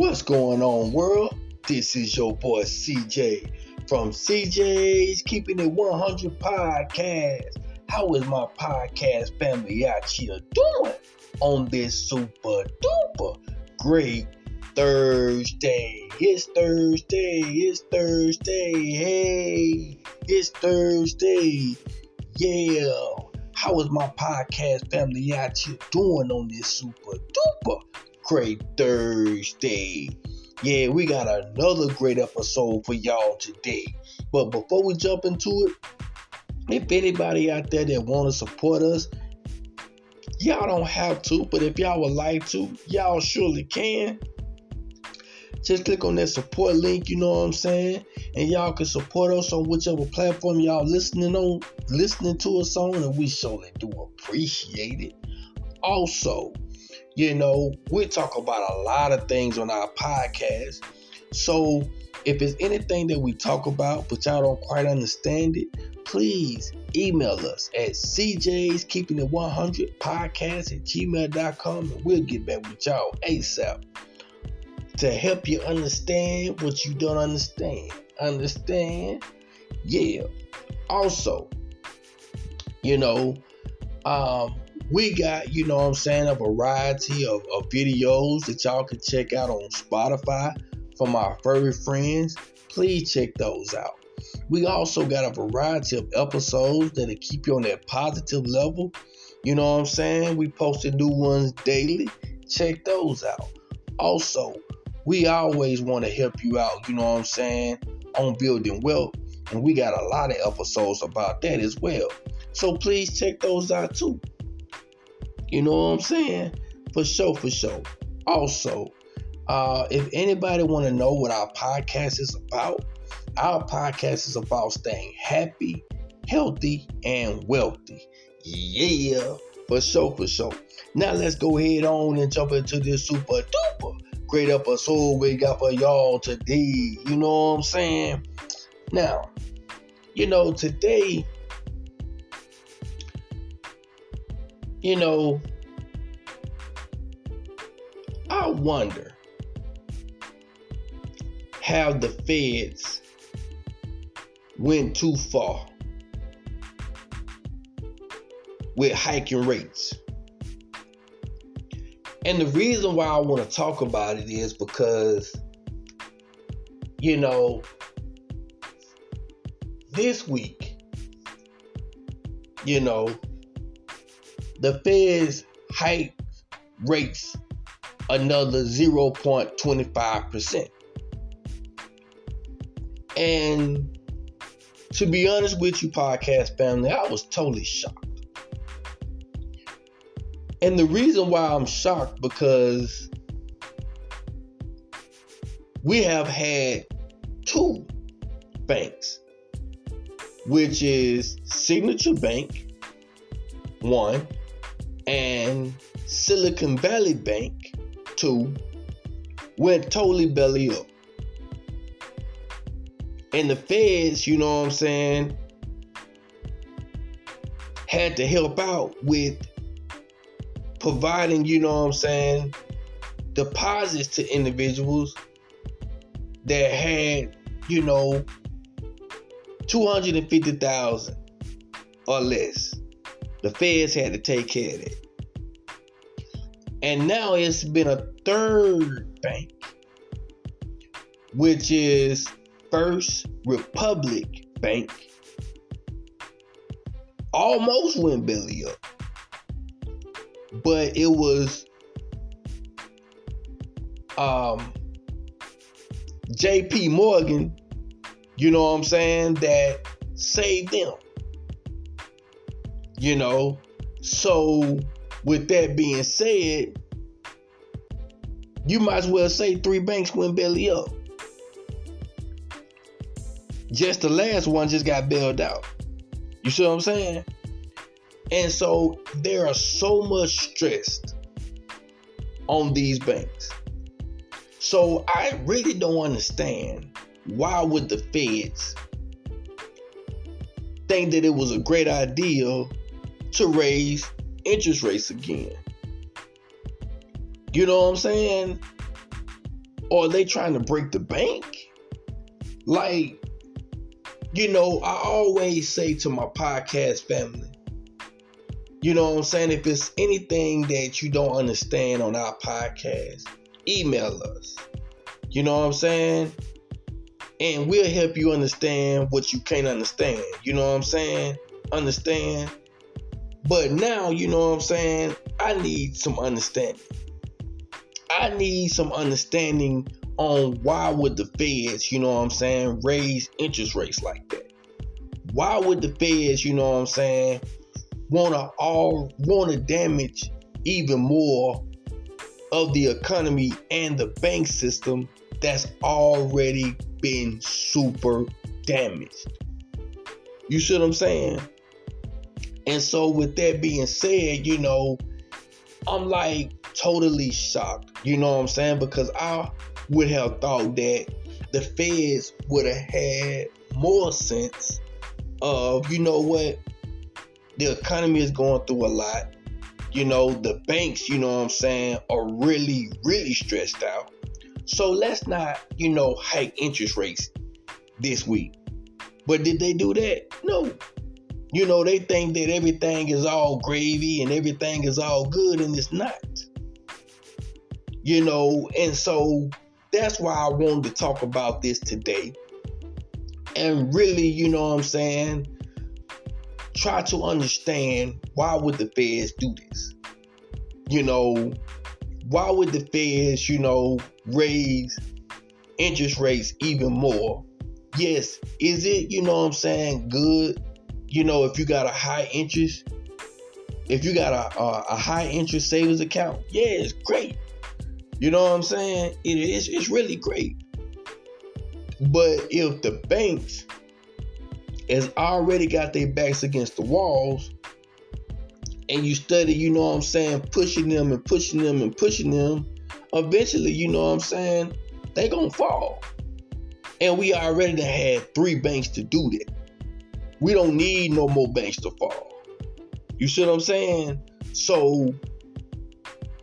What's going on, world? This is your boy CJ from CJ's Keeping It 100 Podcast. How is my podcast family out here doing on this super duper great Thursday? It's Thursday, it's Thursday, hey, it's Thursday, yeah. How is my podcast family out here doing on this super duper great Thursday? Yeah, we got another great episode for y'all today. But before we jump into it, if anybody out there that want to support us, y'all don't have to, but if y'all would like to, y'all surely can. Just click on that support link, you know what I'm saying? And y'all can support us on whichever platform y'all listening on, listening to us on, and we surely do appreciate it. Also, you know, we talk about a lot of things on our podcast. So if it's anything that we talk about, but y'all don't quite understand it, please email us at CJ's Keeping It 100 podcast at gmail.com and we'll get back with y'all ASAP to help you understand what you don't understand. Understand? Yeah. Also, you know, um, we got, you know what I'm saying, a variety of, of videos that y'all can check out on Spotify from our furry friends. Please check those out. We also got a variety of episodes that'll keep you on that positive level. You know what I'm saying? We posted new ones daily. Check those out. Also, we always want to help you out, you know what I'm saying, on building wealth. And we got a lot of episodes about that as well. So please check those out too. You know what I'm saying? For sure, for sure. Also, uh, if anybody want to know what our podcast is about, our podcast is about staying happy, healthy, and wealthy. Yeah, for sure, for sure. Now let's go ahead on and jump into this super duper great episode we got for y'all today. You know what I'm saying? Now, you know, today, you know, I wonder how the feds went too far with hiking rates. And the reason why I want to talk about it is because, you know, this week, you know, the Feds hike rates another 0.25%. And to be honest with you, podcast family, I was totally shocked. And the reason why I'm shocked because we have had two banks, which is Signature Bank, one, and Silicon Valley Bank, too, went totally belly up. And the feds, you know what I'm saying, had to help out with providing, you know what I'm saying, deposits to individuals that had, you know, 250,000 or less. The feds had to take care of it. And now it's been a third bank, which is First Republic Bank. Almost went belly up but it was um, JP Morgan, you know what I'm saying, that saved them. You know, so with that being said, you might as well say three banks went belly up. Just the last one just got bailed out. You see what I'm saying? And so there are so much stress on these banks. So I really don't understand why would the feds think that it was a great idea to raise interest rates again. You know what I'm saying? Or are they trying to break the bank? Like, you know, I always say to my podcast family, you know what I'm saying? If it's anything that you don't understand on our podcast, email us. You know what I'm saying? And we'll help you understand what you can't understand. You know what I'm saying? Understand? But now, you know what I'm saying? I need some understanding. I need some understanding on why would the feds, you know what I'm saying, raise interest rates like that? Why would the feds, you know what I'm saying, wanna all wanna damage even more of the economy and the bank system that's already been super damaged. You see what I'm saying? And so, with that being said, you know, I'm like totally shocked. You know what I'm saying? Because I would have thought that the feds would have had more sense of, you know what, the economy is going through a lot. You know, the banks, you know what I'm saying, are really, really stressed out. So let's not, you know, hike interest rates this week. But did they do that? No. You know, they think that everything is all gravy and everything is all good, and it's not. You know, and so that's why I wanted to talk about this today. And really, you know what I'm saying? Try to understand why would the feds do this? You know, why would the feds, you know, raise interest rates even more? Yes, is it, you know what I'm saying, good? You know, if you got a high interest, if you got a, a, a high interest savings account, yeah, it's great. You know what I'm saying? It is it's really great. But if the banks has already got their backs against the walls, and you study, you know what I'm saying, pushing them and pushing them and pushing them, eventually, you know what I'm saying, they gonna fall. And we already had three banks to do that. We don't need no more banks to fall. You see what I'm saying? So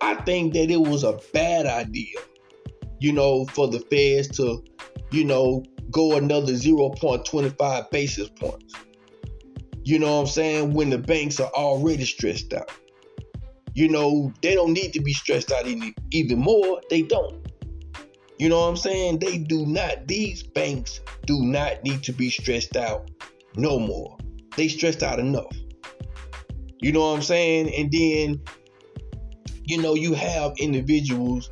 I think that it was a bad idea, you know, for the feds to, you know, go another 0.25 basis points. You know what I'm saying? When the banks are already stressed out. You know, they don't need to be stressed out any, even more. They don't. You know what I'm saying? They do not, these banks do not need to be stressed out no more. They stressed out enough. You know what I'm saying? And then you know, you have individuals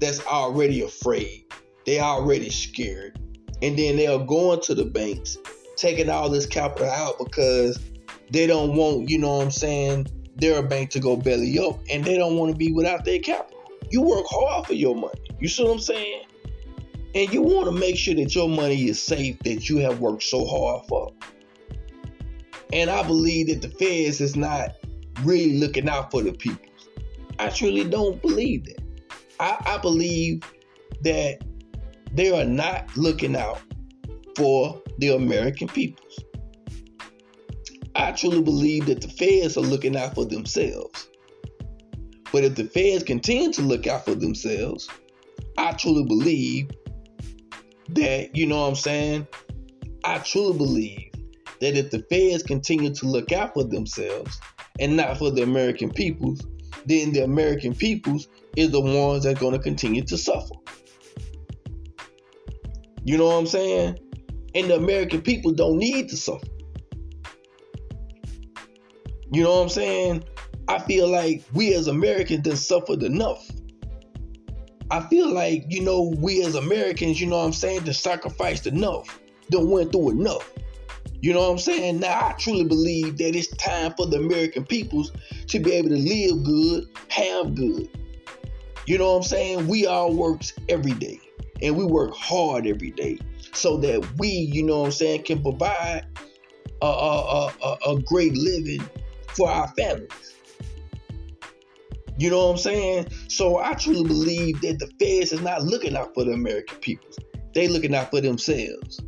that's already afraid. They already scared. And then they're going to the banks, taking all this capital out because they don't want, you know what I'm saying, their bank to go belly up and they don't want to be without their capital. You work hard for your money. You see what I'm saying? And you want to make sure that your money is safe that you have worked so hard for. And I believe that the feds is not really looking out for the people. I truly don't believe that. I, I believe that they are not looking out for the American peoples. I truly believe that the feds are looking out for themselves. But if the feds continue to look out for themselves, I truly believe that, you know what I'm saying? I truly believe that if the feds continue to look out for themselves and not for the American peoples, then the American peoples is the ones that's going to continue to suffer. You know what I'm saying? And the American people don't need to suffer. You know what I'm saying? I feel like we as Americans done suffered enough. I feel like, you know, we as Americans, you know what I'm saying, done sacrificed enough. Done went through enough. You know what I'm saying? Now I truly believe that it's time for the American peoples to be able to live good, have good. You know what I'm saying? We all works every day and we work hard every day so that we, you know what I'm saying, can provide a, a, a, a great living for our families. You know what I'm saying? So I truly believe that the feds is not looking out for the American people. They looking out for themselves.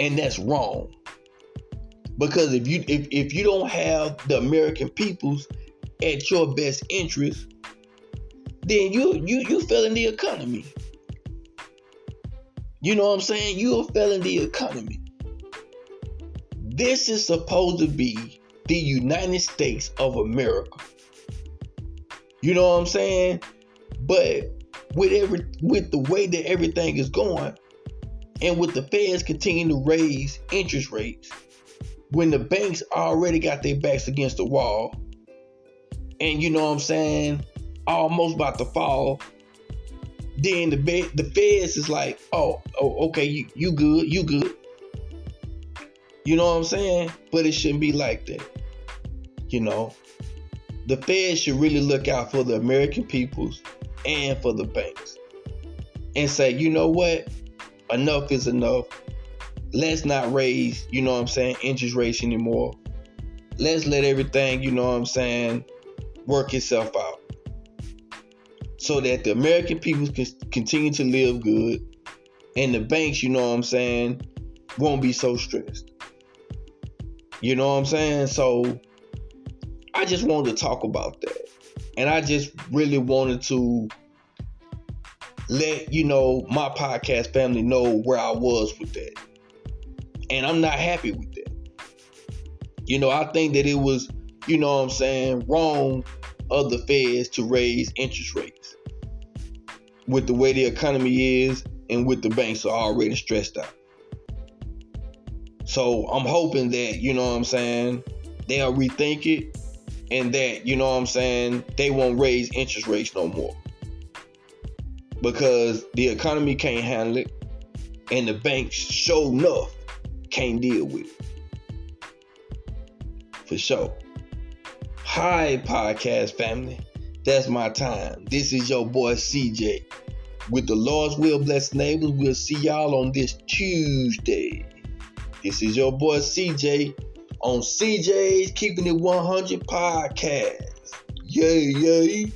And that's wrong. Because if you if, if you don't have the American peoples at your best interest, then you you you failing the economy. You know what I'm saying? You are failing the economy. This is supposed to be the United States of America. You know what I'm saying? But with every with the way that everything is going, and with the feds continuing to raise interest rates, when the banks already got their backs against the wall, and you know what I'm saying, almost about to fall, then the the feds is like, oh, oh okay, you, you good, you good. You know what I'm saying? But it shouldn't be like that. You know, the Fed should really look out for the American peoples and for the banks and say, you know what? Enough is enough. Let's not raise, you know what I'm saying, interest rates anymore. Let's let everything, you know what I'm saying, work itself out. So that the American people can continue to live good and the banks, you know what I'm saying, won't be so stressed. You know what I'm saying? So I just wanted to talk about that. And I just really wanted to let you know my podcast family know where I was with that. And I'm not happy with that. You know, I think that it was, you know what I'm saying, wrong of the feds to raise interest rates. With the way the economy is and with the banks are already stressed out. So I'm hoping that, you know what I'm saying, they'll rethink it and that, you know what I'm saying, they won't raise interest rates no more because the economy can't handle it and the banks sure enough can't deal with it. For sure. Hi, podcast family. That's my time. This is your boy CJ. With the Lord's will, blessed neighbors, we'll see y'all on this Tuesday. This is your boy CJ on CJ's Keeping It 100 podcast. Yay, yay.